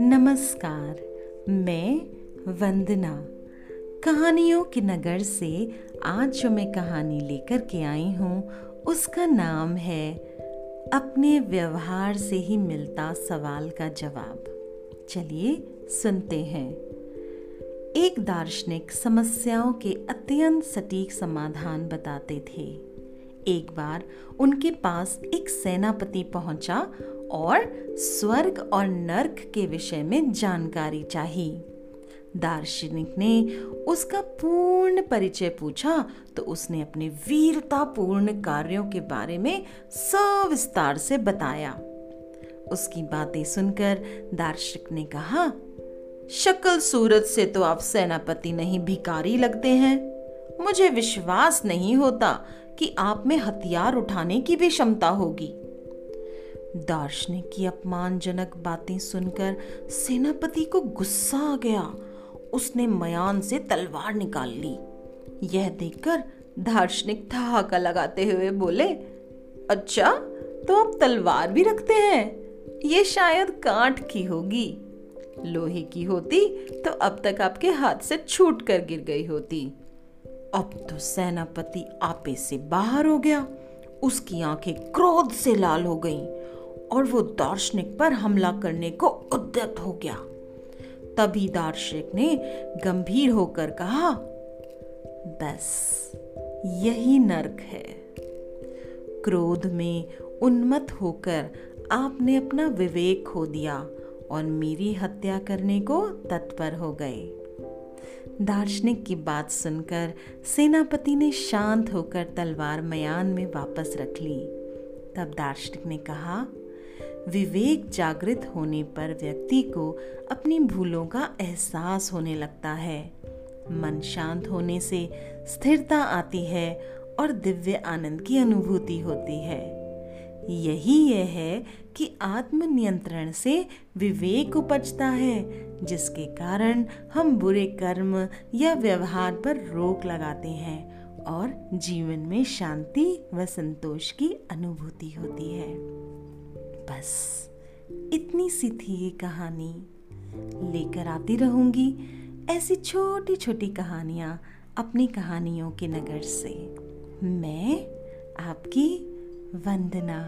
नमस्कार, मैं वंदना। कहानियों के नगर से आज जो मैं कहानी लेकर के आई हूँ, उसका नाम है, अपने व्यवहार से ही मिलता सवाल का जवाब। चलिए सुनते हैं। एक दार्शनिक समस्याओं के अत्यंत सटीक समाधान बताते थे। एक बार उनके पास एक सेनापति पहुँचा और स्वर्ग और नर्क के विषय में जानकारी चाहिए दार्शनिक ने उसका पूर्ण परिचय पूछा तो उसने अपने वीरतापूर्ण कार्यों के बारे में सविस्तार से बताया। उसकी बातें सुनकर दार्शनिक ने कहा, शक्ल सूरत से तो आप सेनापति नहीं भिकारी लगते हैं। मुझे विश्वास नहीं होता कि आप में हथियार उठाने की भी क्षमता होगी। दार्शनिक की अपमानजनक बातें सुनकर सेनापति को गुस्सा आ गया। उसने मयान से तलवार निकाल ली। यह देखकर दार्शनिक ठहाका लगाते हुए बोले अच्छा तो आप तलवार भी रखते हैं। ये शायद कांट की होगी। लोहे की होती तो अब तक आपके हाथ से छूट कर गिर गई होती। अब तो सेनापति आपे से बाहर हो गया। उसकी आँखें क्रोध से लाल हो गईं और वो दार्शनिक पर हमला करने को उद्यत हो गया। तभी दार्शनिक ने गंभीर होकर कहा, बस, यही नर्क है। क्रोध में उन्मत्त होकर आपने अपना विवेक खो दिया और मेरी हत्या करने को तत्पर हो गए। दार्शनिक की बात सुनकर सेनापति ने शांत होकर तलवार मयान में वापस रख ली। तब दार्शनिक ने कहा, विवेक जागृत होने पर व्यक्ति को अपनी भूलों का एहसास होने लगता है। मन शांत होने से स्थिरता आती है और दिव्य आनंद की अनुभूति होती है। यही यह है कि आत्म नियंत्रण से विवेक उपजता है, जिसके कारण हम बुरे कर्म या व्यवहार पर रोक लगाते हैं और जीवन में शांति व संतोष की अनुभूति होती है। बस, इतनी सी थी ये कहानी। लेकर आती रहूँगी ऐसी छोटी छोटी कहानियाँ अपनी कहानियों के नगर से। मैं आपकी वंदना